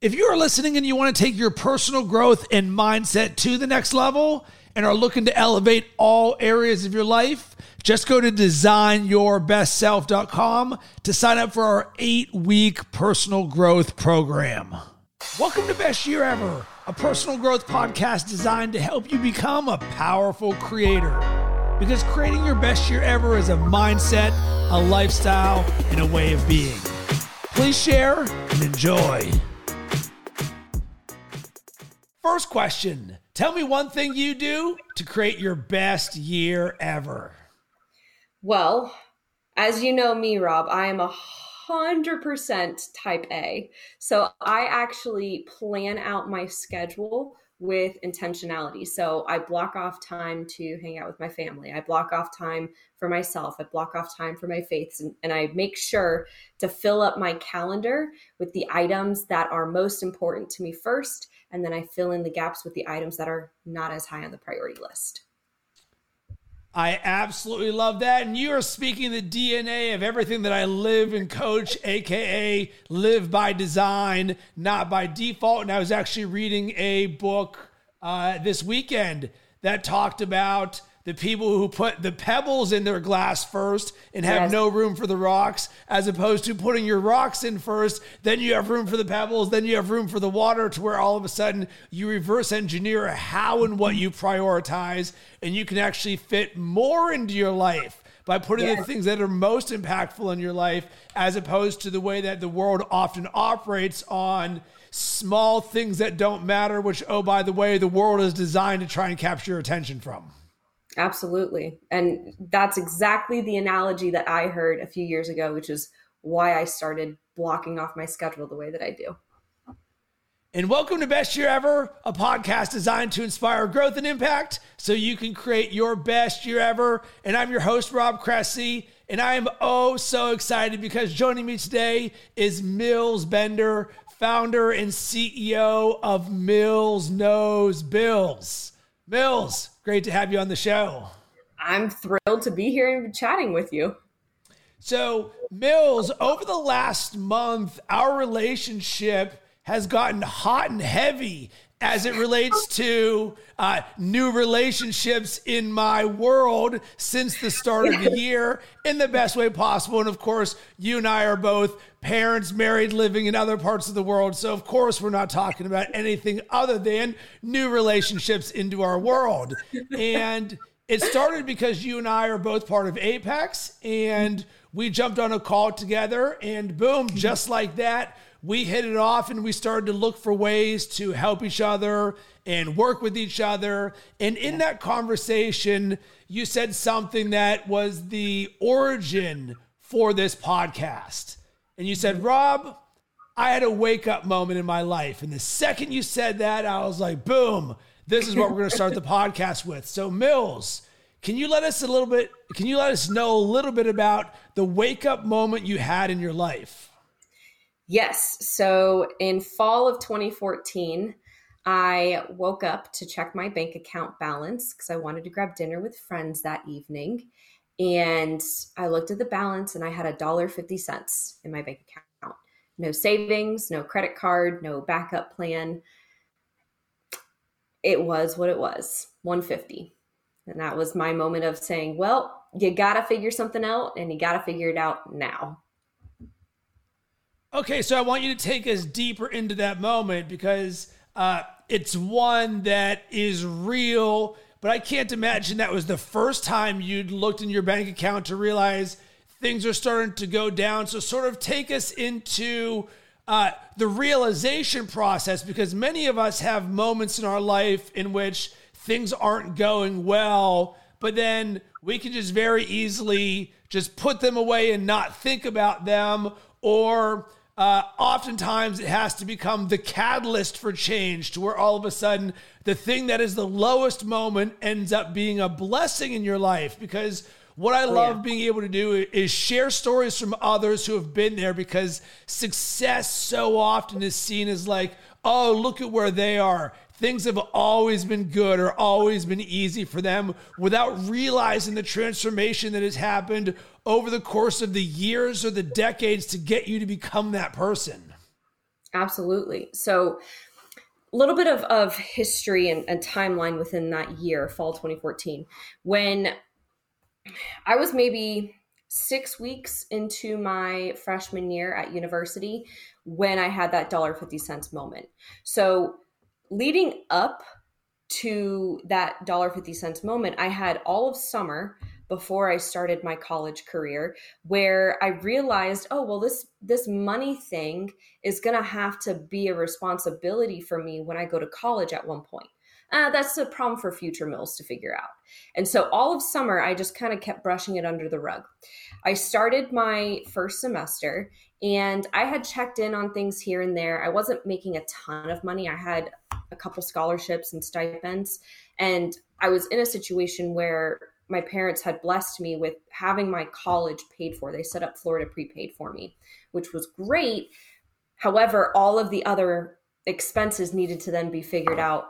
If you are listening and you want to take your personal growth and mindset to the next level and are looking to elevate all areas of your life, just go to designyourbestself.com to sign up for our eight week personal growth program. Welcome to Best Year Ever, a personal growth podcast designed to help you become a powerful creator. Because creating your best year ever is a mindset, a lifestyle, and a way of being. Please share and enjoy. First question Tell me one thing you do to create your best year ever. Well, as you know me, Rob, I am a hundred percent type A. So I actually plan out my schedule with intentionality. So I block off time to hang out with my family. I block off time for myself. I block off time for my faiths. And, and, I make sure to fill up my calendar with the items that are most important to me first. And then I fill in the gaps with the items that are not as high on the priority list. I absolutely love that. And you are speaking the DNA of everything that I live and coach, AKA live by design, not by default. And I was actually reading a book uh, this weekend that talked about the people who put the pebbles in their glass first and have yes. no room for the rocks, as opposed to putting your rocks in first, then you have room for the pebbles, then you have room for the water, to where all of a sudden you reverse engineer how and what you prioritize, and you can actually fit more into your life by putting yes. the things that are most impactful in your life, as opposed to the way that the world often operates on small things that don't matter, which, oh, by the way, the world is designed to try and capture your attention from. Absolutely. And that's exactly the analogy that I heard a few years ago, which is why I started blocking off my schedule the way that I do. And welcome to Best Year Ever, a podcast designed to inspire growth and impact so you can create your best year ever. And I'm your host, Rob Cressy. And I am oh so excited because joining me today is Mills Bender, founder and CEO of Mills Knows Bills. Mills, great to have you on the show. I'm thrilled to be here and chatting with you. So, Mills, over the last month, our relationship has gotten hot and heavy as it relates to uh, new relationships in my world since the start of the year in the best way possible. And of course, you and I are both parents, married, living in other parts of the world. So, of course, we're not talking about anything other than new relationships into our world. And it started because you and I are both part of Apex and we jumped on a call together, and boom, just like that we hit it off and we started to look for ways to help each other and work with each other. And in that conversation, you said something that was the origin for this podcast. And you said, Rob, I had a wake up moment in my life. And the second you said that, I was like, boom, this is what we're going to start the podcast with. So, Mills, can you let us a little bit, can you let us know a little bit about the wake up moment you had in your life? Yes. So in fall of 2014, I woke up to check my bank account balance because I wanted to grab dinner with friends that evening. And I looked at the balance and I had a dollar fifty cents in my bank account. No savings, no credit card, no backup plan. It was what it was, 150. And that was my moment of saying, well, you got to figure something out and you got to figure it out now. Okay, so I want you to take us deeper into that moment because uh, it's one that is real, but I can't imagine that was the first time you'd looked in your bank account to realize things are starting to go down. So, sort of take us into uh, the realization process because many of us have moments in our life in which things aren't going well, but then we can just very easily just put them away and not think about them or uh, oftentimes it has to become the catalyst for change to where all of a sudden the thing that is the lowest moment ends up being a blessing in your life because what I oh, love yeah. being able to do is share stories from others who have been there because success so often is seen as like, oh, look at where they are. Things have always been good or always been easy for them without realizing the transformation that has happened over the course of the years or the decades to get you to become that person. Absolutely. So, a little bit of, of history and, and timeline within that year, fall 2014, when I was maybe six weeks into my freshman year at university when I had that dollar fifty cents moment. So leading up to that dollar fifty cents moment, I had all of summer before I started my college career where I realized, oh well this this money thing is going to have to be a responsibility for me when I go to college at one point. Uh, that's a problem for future mills to figure out. And so all of summer, I just kind of kept brushing it under the rug. I started my first semester and I had checked in on things here and there. I wasn't making a ton of money. I had a couple scholarships and stipends. And I was in a situation where my parents had blessed me with having my college paid for. They set up Florida prepaid for me, which was great. However, all of the other expenses needed to then be figured out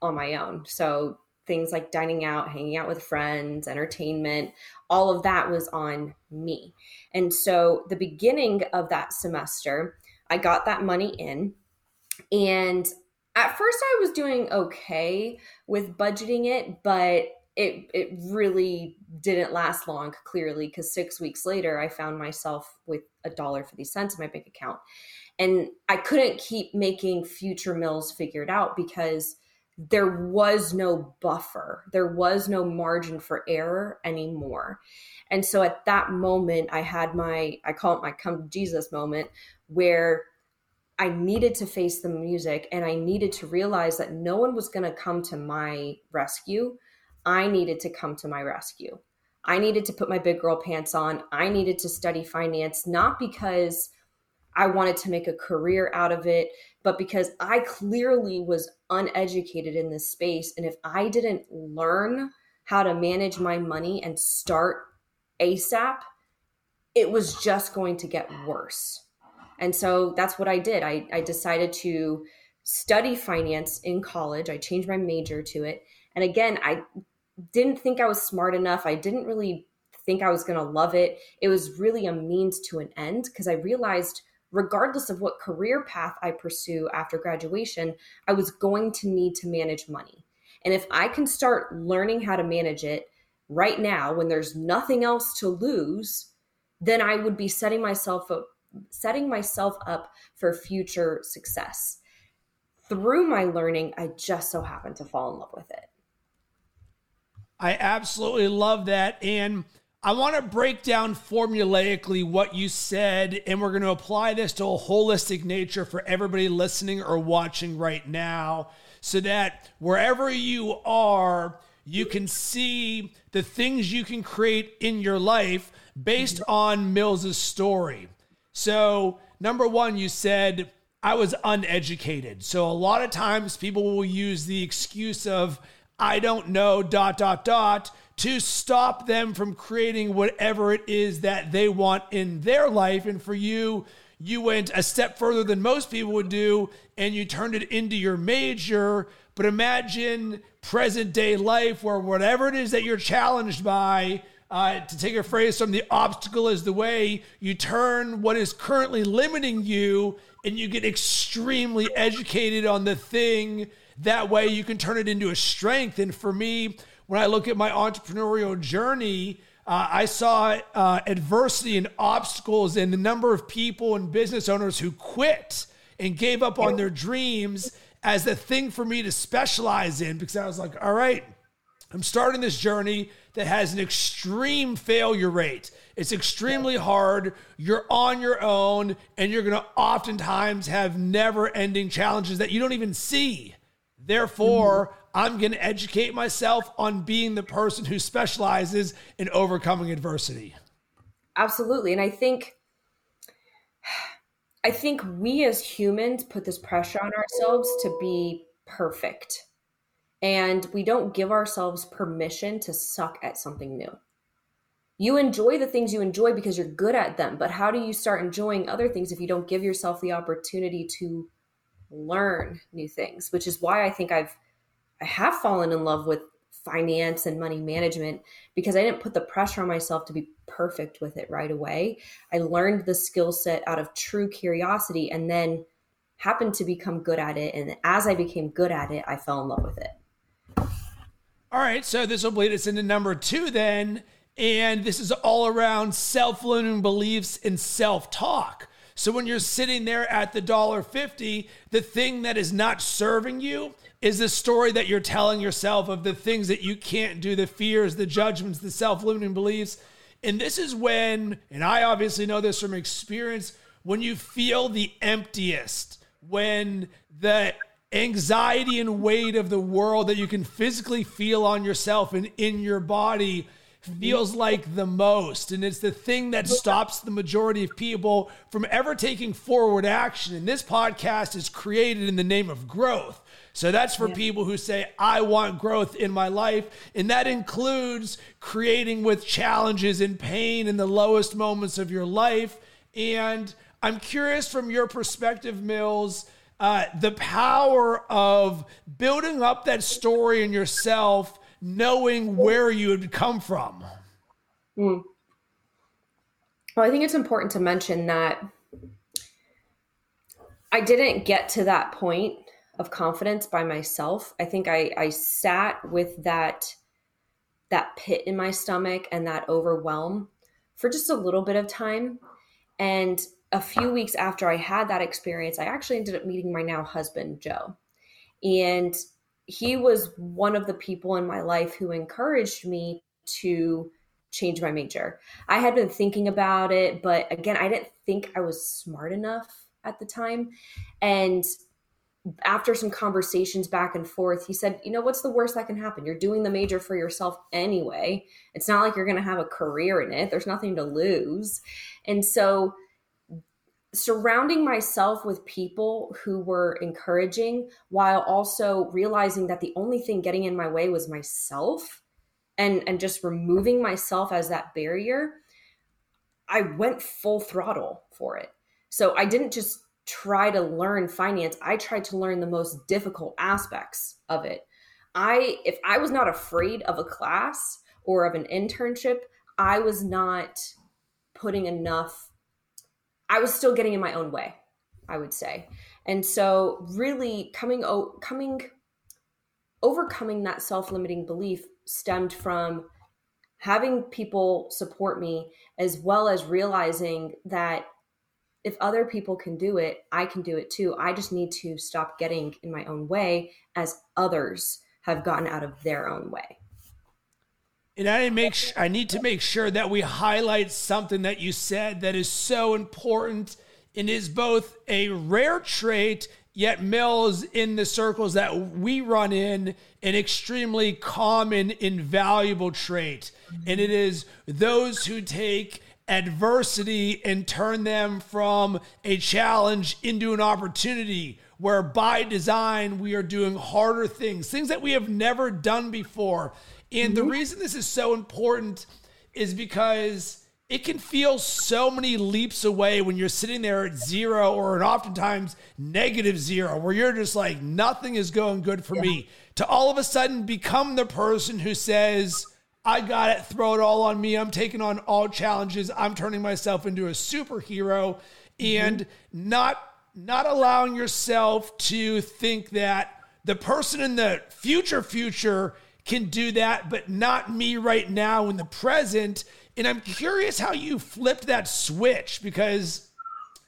on my own. So things like dining out, hanging out with friends, entertainment, all of that was on me. And so the beginning of that semester, I got that money in. And at first, I was doing okay with budgeting it, but it, it really didn't last long, clearly, because six weeks later, I found myself with a dollar fifty cents in my bank account. And I couldn't keep making future mills figured out because there was no buffer, there was no margin for error anymore. And so at that moment, I had my, I call it my come to Jesus moment, where I needed to face the music and I needed to realize that no one was going to come to my rescue. I needed to come to my rescue. I needed to put my big girl pants on. I needed to study finance, not because I wanted to make a career out of it, but because I clearly was uneducated in this space. And if I didn't learn how to manage my money and start ASAP, it was just going to get worse. And so that's what I did. I, I decided to study finance in college. I changed my major to it. And again, I didn't think I was smart enough. I didn't really think I was going to love it. It was really a means to an end because I realized regardless of what career path I pursue after graduation, I was going to need to manage money. And if I can start learning how to manage it right now when there's nothing else to lose, then I would be setting myself up setting myself up for future success. Through my learning, I just so happened to fall in love with it. I absolutely love that and I want to break down formulaically what you said, and we're going to apply this to a holistic nature for everybody listening or watching right now so that wherever you are, you can see the things you can create in your life based mm-hmm. on Mills's story. So, number one, you said, I was uneducated. So, a lot of times people will use the excuse of, I don't know, dot, dot, dot to stop them from creating whatever it is that they want in their life. And for you, you went a step further than most people would do and you turned it into your major. But imagine present day life where whatever it is that you're challenged by, uh, to take a phrase from the obstacle is the way, you turn what is currently limiting you and you get extremely educated on the thing. That way you can turn it into a strength. And for me, when I look at my entrepreneurial journey, uh, I saw uh, adversity and obstacles and the number of people and business owners who quit and gave up on their dreams as the thing for me to specialize in because I was like, all right, I'm starting this journey that has an extreme failure rate. It's extremely hard. You're on your own, and you're going to oftentimes have never ending challenges that you don't even see. Therefore, I'm going to educate myself on being the person who specializes in overcoming adversity. Absolutely. And I think I think we as humans put this pressure on ourselves to be perfect. And we don't give ourselves permission to suck at something new. You enjoy the things you enjoy because you're good at them, but how do you start enjoying other things if you don't give yourself the opportunity to learn new things? Which is why I think I've I have fallen in love with finance and money management because I didn't put the pressure on myself to be perfect with it right away. I learned the skill set out of true curiosity and then happened to become good at it. And as I became good at it, I fell in love with it. All right. So this will lead us into number two then. And this is all around self limiting beliefs and self talk. So when you're sitting there at the dollar fifty, the thing that is not serving you is the story that you're telling yourself of the things that you can't do, the fears, the judgments, the self limiting beliefs. And this is when, and I obviously know this from experience, when you feel the emptiest, when the anxiety and weight of the world that you can physically feel on yourself and in your body feels like the most. And it's the thing that stops the majority of people from ever taking forward action. And this podcast is created in the name of growth. So that's for yeah. people who say, I want growth in my life. And that includes creating with challenges and pain in the lowest moments of your life. And I'm curious from your perspective, Mills, uh, the power of building up that story in yourself, knowing where you had come from. Mm. Well, I think it's important to mention that I didn't get to that point of confidence by myself. I think I, I sat with that that pit in my stomach and that overwhelm for just a little bit of time. And a few weeks after I had that experience, I actually ended up meeting my now husband, Joe. And he was one of the people in my life who encouraged me to change my major. I had been thinking about it, but again, I didn't think I was smart enough at the time. And after some conversations back and forth, he said, You know, what's the worst that can happen? You're doing the major for yourself anyway. It's not like you're going to have a career in it, there's nothing to lose. And so, surrounding myself with people who were encouraging while also realizing that the only thing getting in my way was myself and and just removing myself as that barrier i went full throttle for it. So i didn't just try to learn finance i tried to learn the most difficult aspects of it. I if i was not afraid of a class or of an internship i was not putting enough I was still getting in my own way, I would say. And so really coming coming overcoming that self-limiting belief stemmed from having people support me as well as realizing that if other people can do it, I can do it too. I just need to stop getting in my own way as others have gotten out of their own way. And I make sh- I need to make sure that we highlight something that you said that is so important. And is both a rare trait yet Mills in the circles that we run in an extremely common invaluable trait. And it is those who take adversity and turn them from a challenge into an opportunity where by design we are doing harder things things that we have never done before and the mm-hmm. reason this is so important is because it can feel so many leaps away when you're sitting there at zero or an oftentimes negative zero, where you're just like, nothing is going good for yeah. me, to all of a sudden become the person who says, I got it, throw it all on me. I'm taking on all challenges. I'm turning myself into a superhero mm-hmm. and not not allowing yourself to think that the person in the future future can do that, but not me right now in the present. And I'm curious how you flipped that switch because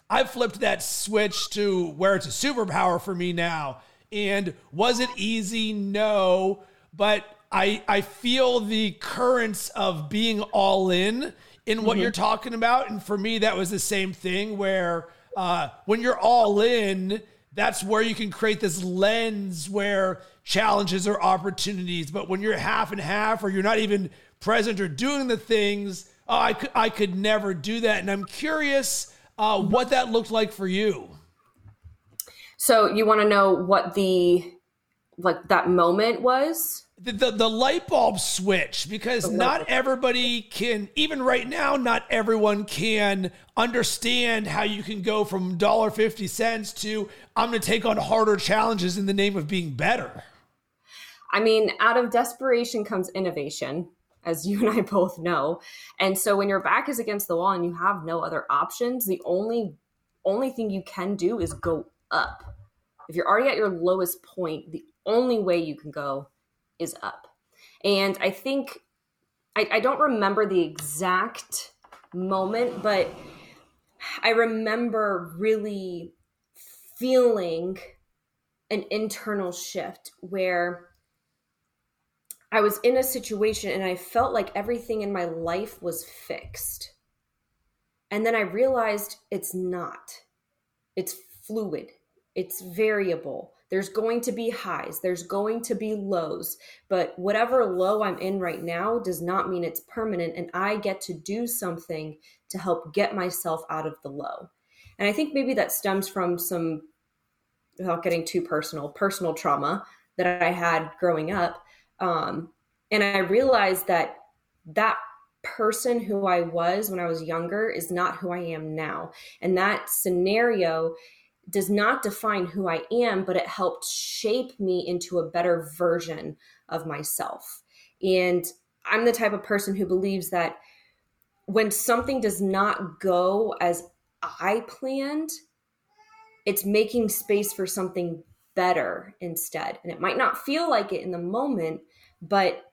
I flipped that switch to where it's a superpower for me now. And was it easy? No, but I I feel the currents of being all in in what mm-hmm. you're talking about. And for me, that was the same thing where uh, when you're all in, that's where you can create this lens where challenges or opportunities. But when you're half and half, or you're not even present or doing the things, oh, I could I could never do that. And I'm curious uh, what that looked like for you. So you want to know what the like that moment was? the, the, the light bulb switch because not everybody can even right now not everyone can understand how you can go from dollar 50 cents to i'm going to take on harder challenges in the name of being better i mean out of desperation comes innovation as you and i both know and so when your back is against the wall and you have no other options the only only thing you can do is go up. If you're already at your lowest point, the only way you can go is up. And I think, I, I don't remember the exact moment, but I remember really feeling an internal shift where I was in a situation and I felt like everything in my life was fixed. And then I realized it's not. It's fluid, it's variable. There's going to be highs, there's going to be lows, but whatever low I'm in right now does not mean it's permanent. And I get to do something to help get myself out of the low. And I think maybe that stems from some, without getting too personal, personal trauma that I had growing up. Um, and I realized that that person who I was when I was younger is not who I am now. And that scenario does not define who I am, but it helped shape me into a better version of myself. And I'm the type of person who believes that when something does not go as I planned, it's making space for something better instead. And it might not feel like it in the moment, but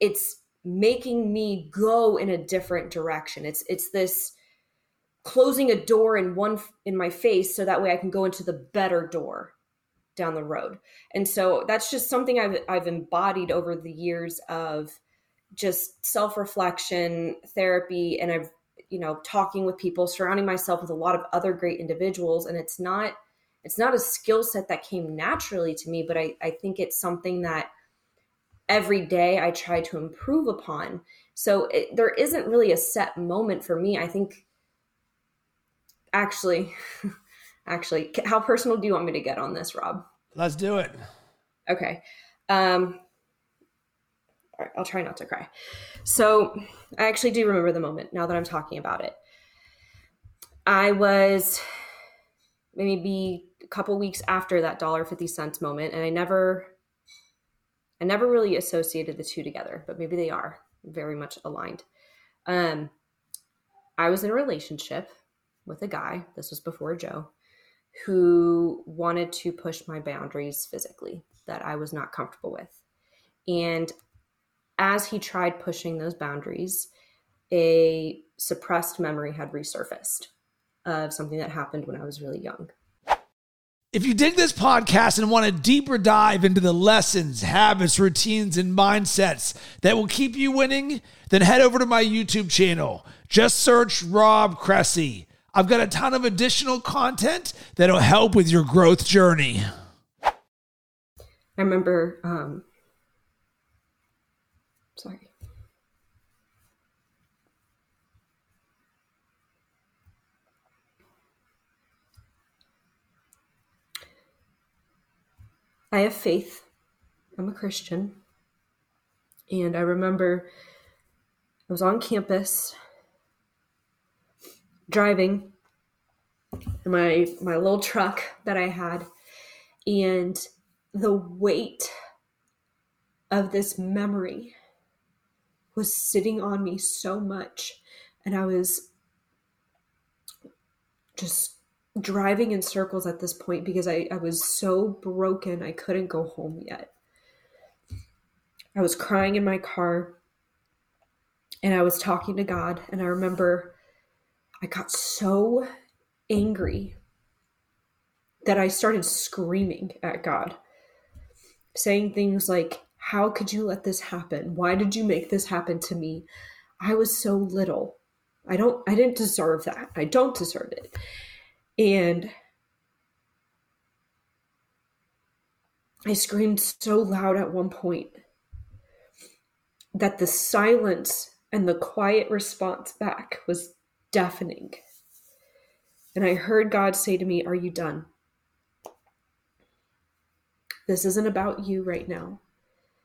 it's making me go in a different direction. It's it's this closing a door in one in my face so that way I can go into the better door down the road. And so that's just something I've I've embodied over the years of just self-reflection, therapy and I've you know talking with people, surrounding myself with a lot of other great individuals and it's not it's not a skill set that came naturally to me, but I I think it's something that every day I try to improve upon. So it, there isn't really a set moment for me. I think actually, actually, how personal do you want me to get on this, Rob? Let's do it. Okay. Um, all right, I'll try not to cry. So I actually do remember the moment now that I'm talking about it. I was maybe a couple weeks after that dollar fifty cents moment, and I never, I never really associated the two together, but maybe they are very much aligned. Um, I was in a relationship with a guy, this was before Joe, who wanted to push my boundaries physically that I was not comfortable with. And as he tried pushing those boundaries, a suppressed memory had resurfaced of something that happened when I was really young. If you dig this podcast and want a deeper dive into the lessons, habits, routines, and mindsets that will keep you winning, then head over to my YouTube channel. Just search Rob Cressy. I've got a ton of additional content that'll help with your growth journey. I remember, um, I have faith. I'm a Christian. And I remember I was on campus driving my my little truck that I had and the weight of this memory was sitting on me so much and I was just driving in circles at this point because I, I was so broken I couldn't go home yet. I was crying in my car and I was talking to God and I remember I got so angry that I started screaming at God, saying things like, How could you let this happen? Why did you make this happen to me? I was so little. I don't, I didn't deserve that. I don't deserve it. And I screamed so loud at one point that the silence and the quiet response back was deafening. And I heard God say to me, Are you done? This isn't about you right now.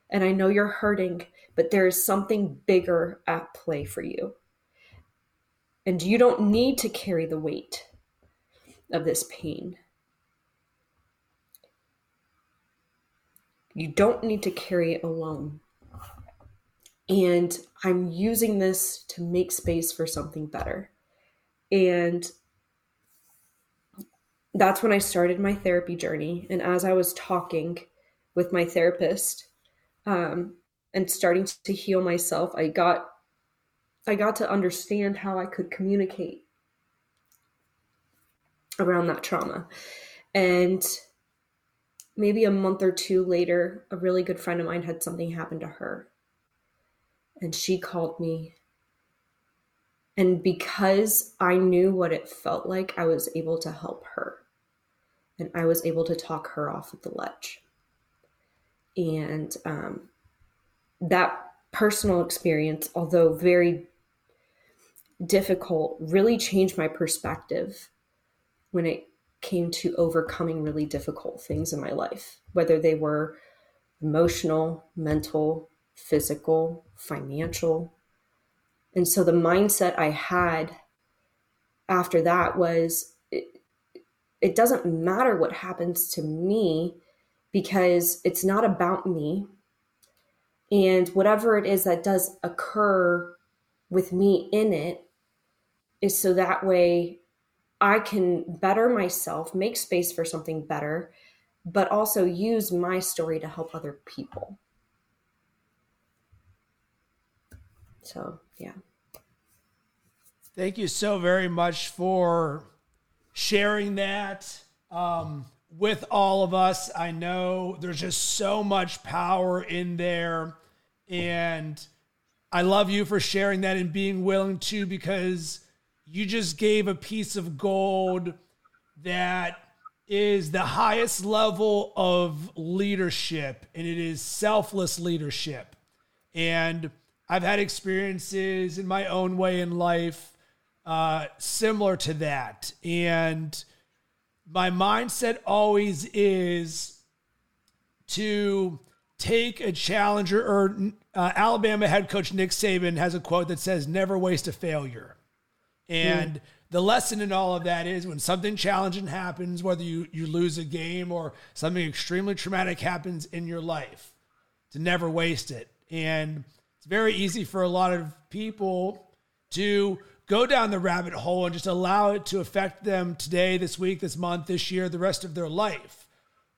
And I know you're hurting, but there is something bigger at play for you. And you don't need to carry the weight of this pain. You don't need to carry it alone. And I'm using this to make space for something better. And that's when I started my therapy journey. And as I was talking with my therapist um, and starting to heal myself, I got I got to understand how I could communicate around that trauma. And maybe a month or two later, a really good friend of mine had something happen to her. And she called me and because I knew what it felt like, I was able to help her. And I was able to talk her off of the ledge. And um, that personal experience, although very difficult, really changed my perspective when it came to overcoming really difficult things in my life, whether they were emotional, mental, physical, financial, and so the mindset I had after that was it, it doesn't matter what happens to me because it's not about me. And whatever it is that does occur with me in it is so that way I can better myself, make space for something better, but also use my story to help other people. So, yeah. Thank you so very much for sharing that um, with all of us. I know there's just so much power in there. And I love you for sharing that and being willing to because you just gave a piece of gold that is the highest level of leadership, and it is selfless leadership. And I've had experiences in my own way in life uh, similar to that. And my mindset always is to take a challenger or uh, Alabama head coach Nick Saban has a quote that says, never waste a failure. And mm. the lesson in all of that is when something challenging happens, whether you, you lose a game or something extremely traumatic happens in your life, to never waste it. And it's very easy for a lot of people to go down the rabbit hole and just allow it to affect them today, this week, this month, this year, the rest of their life.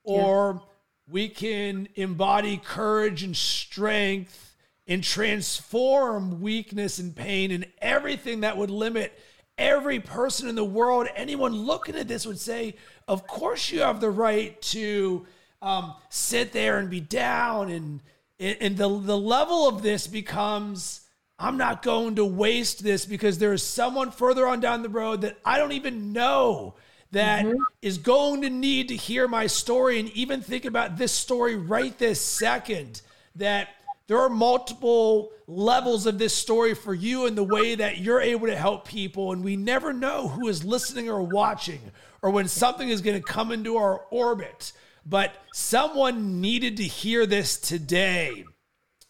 Or yeah. we can embody courage and strength and transform weakness and pain and everything that would limit every person in the world. Anyone looking at this would say, Of course, you have the right to um, sit there and be down. And, and the, the level of this becomes I'm not going to waste this because there is someone further on down the road that I don't even know that mm-hmm. is going to need to hear my story and even think about this story right this second. That there are multiple levels of this story for you and the way that you're able to help people. And we never know who is listening or watching or when something is going to come into our orbit. But someone needed to hear this today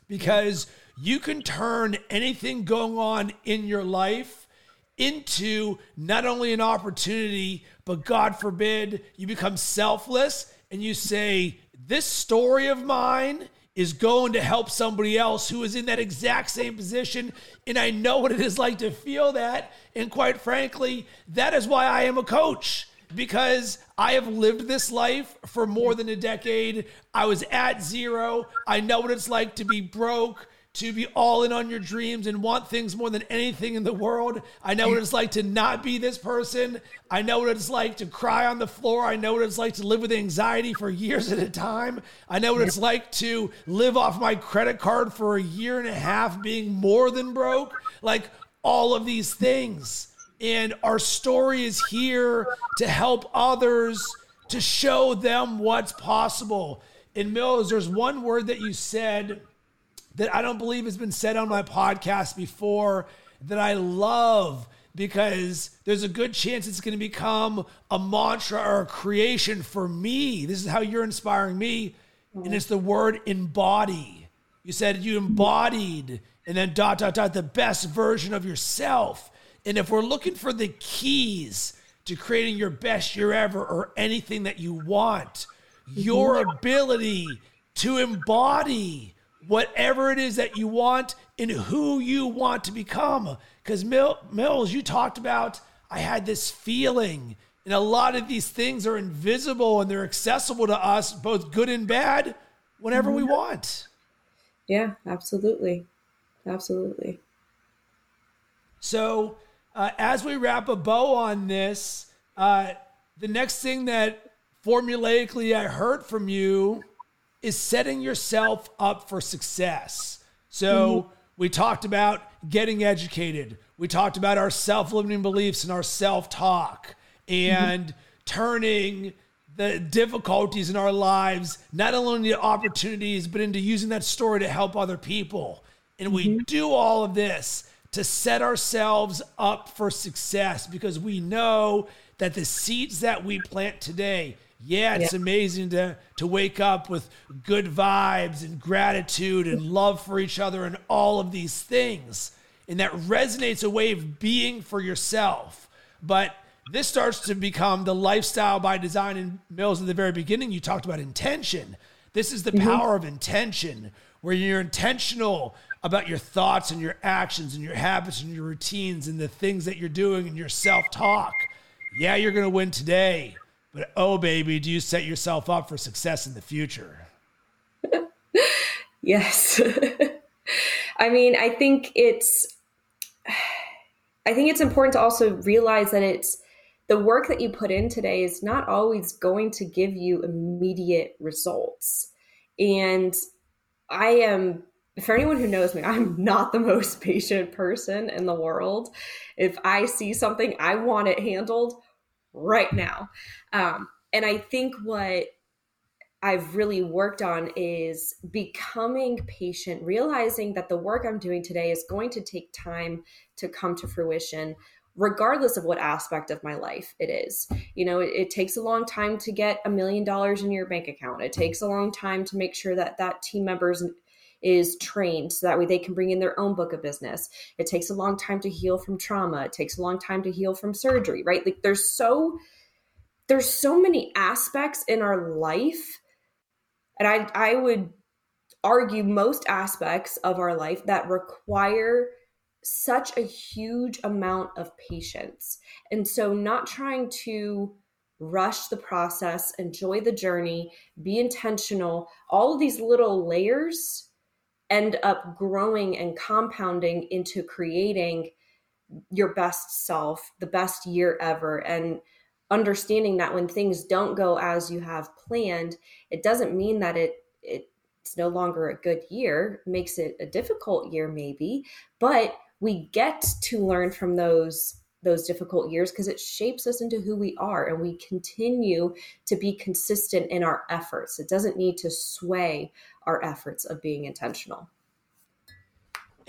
because you can turn anything going on in your life into not only an opportunity, but God forbid you become selfless and you say, This story of mine is going to help somebody else who is in that exact same position. And I know what it is like to feel that. And quite frankly, that is why I am a coach because I have lived this life for more than a decade. I was at zero. I know what it's like to be broke to be all in on your dreams and want things more than anything in the world. I know what it's like to not be this person. I know what it's like to cry on the floor. I know what it's like to live with anxiety for years at a time. I know what it's like to live off my credit card for a year and a half being more than broke. Like all of these things. And our story is here to help others to show them what's possible. In Mills, there's one word that you said that I don't believe has been said on my podcast before that I love because there's a good chance it's going to become a mantra or a creation for me. This is how you're inspiring me. And it's the word embody. You said you embodied and then dot, dot, dot, the best version of yourself. And if we're looking for the keys to creating your best year ever or anything that you want, your mm-hmm. ability to embody whatever it is that you want and who you want to become. Because Mills, you talked about, I had this feeling And a lot of these things are invisible and they're accessible to us, both good and bad, whenever we want. Yeah, absolutely. Absolutely. So, uh, as we wrap a bow on this, uh, the next thing that formulaically I heard from you is setting yourself up for success. So, mm-hmm. we talked about getting educated, we talked about our self limiting beliefs and our self talk, and mm-hmm. turning the difficulties in our lives, not only into opportunities, but into using that story to help other people. And we mm-hmm. do all of this to set ourselves up for success because we know that the seeds that we plant today, yeah, it's yeah. amazing to, to wake up with good vibes and gratitude and love for each other and all of these things. And that resonates a way of being for yourself. But this starts to become the lifestyle by design in Mills at the very beginning. You talked about intention. This is the mm-hmm. power of intention, where you're intentional about your thoughts and your actions and your habits and your routines and the things that you're doing and your self talk. Yeah, you're going to win today, but oh, baby, do you set yourself up for success in the future? yes. I mean, I think it's. I think it's important to also realize that it's the work that you put in today is not always going to give you immediate results. And I am, for anyone who knows me, I'm not the most patient person in the world. If I see something, I want it handled right now. Um, and I think what I've really worked on is becoming patient, realizing that the work I'm doing today is going to take time to come to fruition regardless of what aspect of my life it is. You know, it, it, takes a long time to get a million dollars in your bank account. It takes a long time to make sure that that team members is trained so that way they can bring in their own book of business. It takes a long time to heal from trauma. It takes a long time to heal from surgery, right? Like there's so there's so many aspects in our life and I I would argue most aspects of our life that require such a huge amount of patience. And so, not trying to rush the process, enjoy the journey, be intentional, all of these little layers end up growing and compounding into creating your best self, the best year ever. And understanding that when things don't go as you have planned, it doesn't mean that it, it it's no longer a good year, makes it a difficult year, maybe, but we get to learn from those those difficult years because it shapes us into who we are and we continue to be consistent in our efforts it doesn't need to sway our efforts of being intentional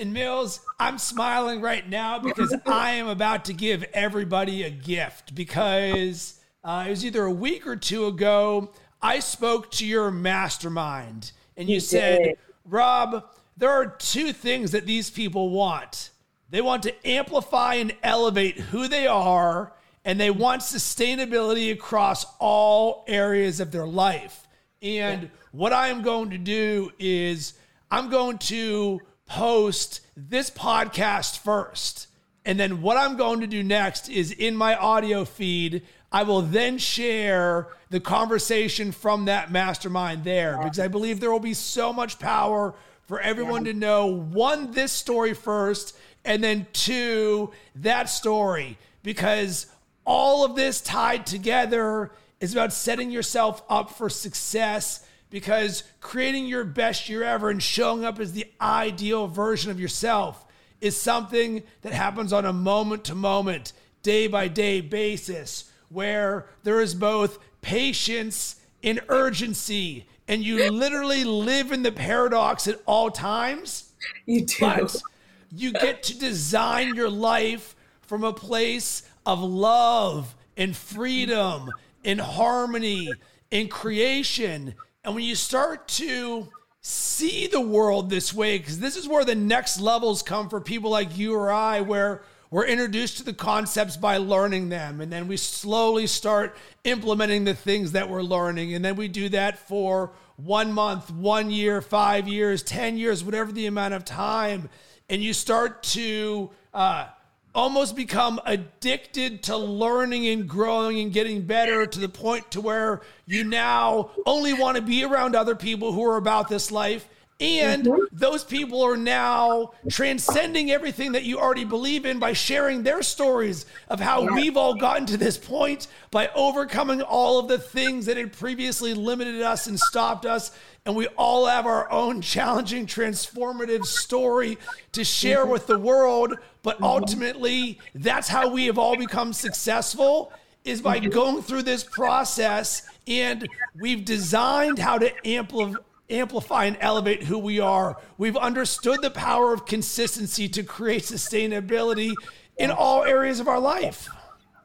and Mills, I'm smiling right now because I am about to give everybody a gift because uh, it was either a week or two ago. I spoke to your mastermind and you, you said. Rob, there are two things that these people want they want to amplify and elevate who they are, and they want sustainability across all areas of their life. And yeah. what I am going to do is I'm going to post this podcast first. And then what I'm going to do next is in my audio feed, I will then share the conversation from that mastermind there because I believe there will be so much power for everyone to know one, this story first, and then two, that story, because all of this tied together is about setting yourself up for success because creating your best year ever and showing up as the ideal version of yourself is something that happens on a moment to moment, day by day basis, where there is both patience and urgency, and you literally live in the paradox at all times. You do. But you get to design your life from a place of love and freedom and harmony and creation. And when you start to see the world this way, because this is where the next levels come for people like you or I, where we're introduced to the concepts by learning them. And then we slowly start implementing the things that we're learning. And then we do that for one month, one year, five years, 10 years, whatever the amount of time and you start to uh, almost become addicted to learning and growing and getting better to the point to where you now only want to be around other people who are about this life and mm-hmm. those people are now transcending everything that you already believe in by sharing their stories of how yeah. we've all gotten to this point by overcoming all of the things that had previously limited us and stopped us. And we all have our own challenging, transformative story to share mm-hmm. with the world. But mm-hmm. ultimately, that's how we have all become successful is by mm-hmm. going through this process and we've designed how to amplify amplify and elevate who we are. We've understood the power of consistency to create sustainability in all areas of our life.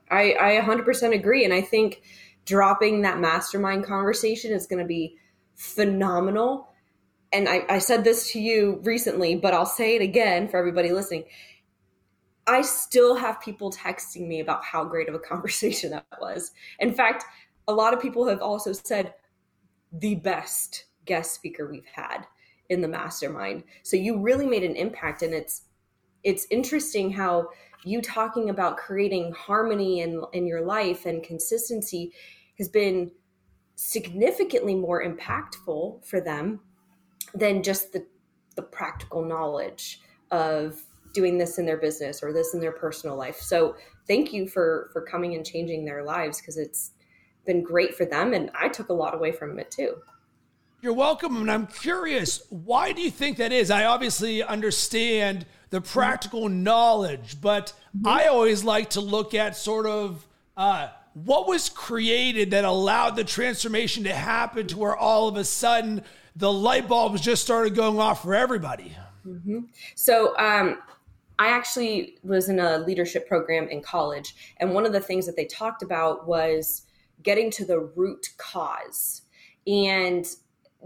I, I 100% agree. And I think dropping that mastermind conversation is going to be phenomenal. And I, I said this to you recently, but I'll say it again for everybody listening. I still have people texting me about how great of a conversation that was. In fact, a lot of people have also said the best guest speaker we've had in the mastermind. So you really made an impact and it's it's interesting how you talking about creating harmony in in your life and consistency has been significantly more impactful for them than just the the practical knowledge of doing this in their business or this in their personal life. So thank you for for coming and changing their lives because it's been great for them and I took a lot away from it too. You're welcome. And I'm curious, why do you think that is? I obviously understand the practical knowledge, but. I always like to look at sort of uh, what was created that allowed the transformation to happen to where all of a sudden the light bulbs just started going off for everybody. Mm-hmm. So, um, I actually was in a leadership program in college, and one of the things that they talked about was getting to the root cause. And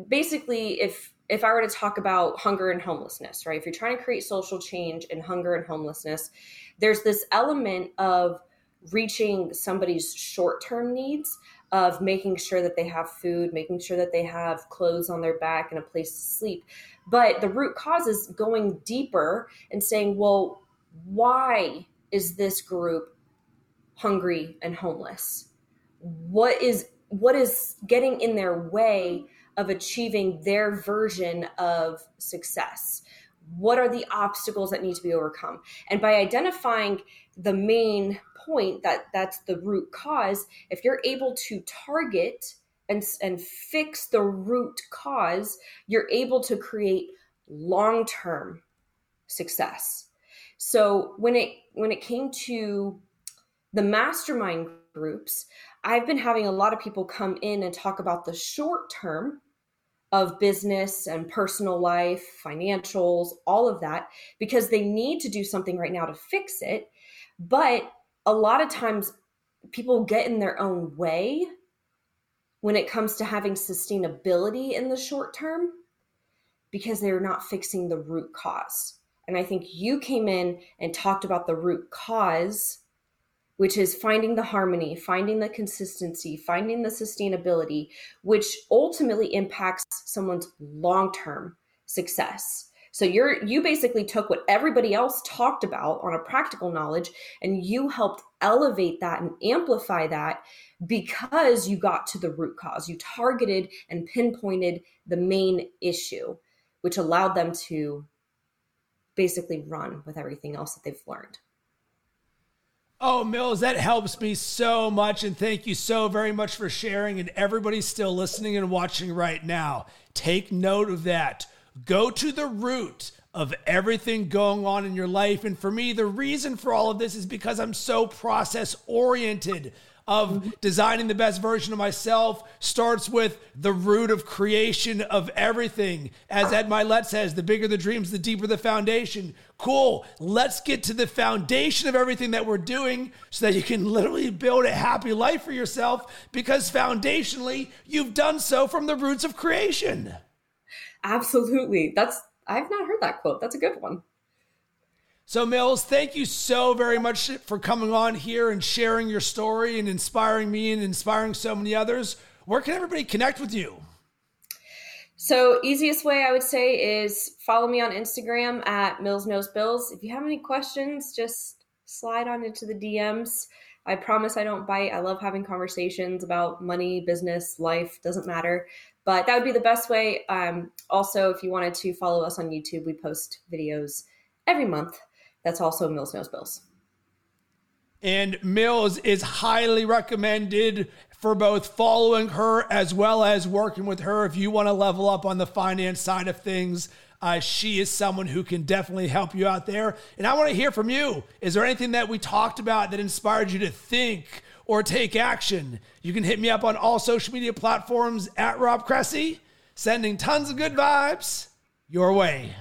basically if if I were to talk about hunger and homelessness, right? If you're trying to create social change in hunger and homelessness, there's this element of reaching somebody's short-term needs of making sure that they have food, making sure that they have clothes on their back and a place to sleep. But the root cause is going deeper and saying, well, why is this group hungry and homeless? What is what is getting in their way of achieving their version of success? What are the obstacles that need to be overcome? And by identifying the main point that that's the root cause if you're able to target and, and fix the root cause you're able to create long-term success. So when it when it came to the mastermind groups i've been having a lot of people come in and talk about the short term of business and personal life, financials, all of that, because they need to do something right now to fix it. But a lot of times people get in their own way when it comes to having sustainability in the short term because they're not fixing the root cause. And I think you came in and talked about the root cause which is finding the harmony, finding the consistency, finding the sustainability, which ultimately impacts someone's long-term success. So you're you basically took what everybody else talked about on a practical knowledge and you helped elevate that and amplify that because you got to the root cause. You targeted and pinpointed the main issue, which allowed them to basically run with everything else that they've learned. Oh, Mills, that helps me so much. And thank you so very much for sharing. And everybody still listening and watching right now, take note of that. Go to the root of everything going on in your life. And for me, the reason for all of this is because I'm so process oriented of designing the best version of myself starts with the root of creation of everything. As Ed Mylett says, the bigger the dreams, the deeper the foundation. Cool. Let's get to the foundation of everything that we're doing so that you can literally build a happy life for yourself because foundationally, you've done so from the roots of creation. Absolutely. That's, I've not heard that quote. That's a good one. So, Mills, thank you so very much for coming on here and sharing your story and inspiring me and inspiring so many others. Where can everybody connect with you? So, easiest way I would say is follow me on Instagram at Mills Knows Bills. If you have any questions, just slide on into the DMs. I promise I don't bite. I love having conversations about money, business, life, doesn't matter. But that would be the best way. Um, also, if you wanted to follow us on YouTube, we post videos every month. That's also Mills Knows Bills. And Mills is highly recommended for both following her as well as working with her if you want to level up on the finance side of things. Uh, she is someone who can definitely help you out there. And I want to hear from you. Is there anything that we talked about that inspired you to think or take action? You can hit me up on all social media platforms at Rob Cressy, sending tons of good vibes your way.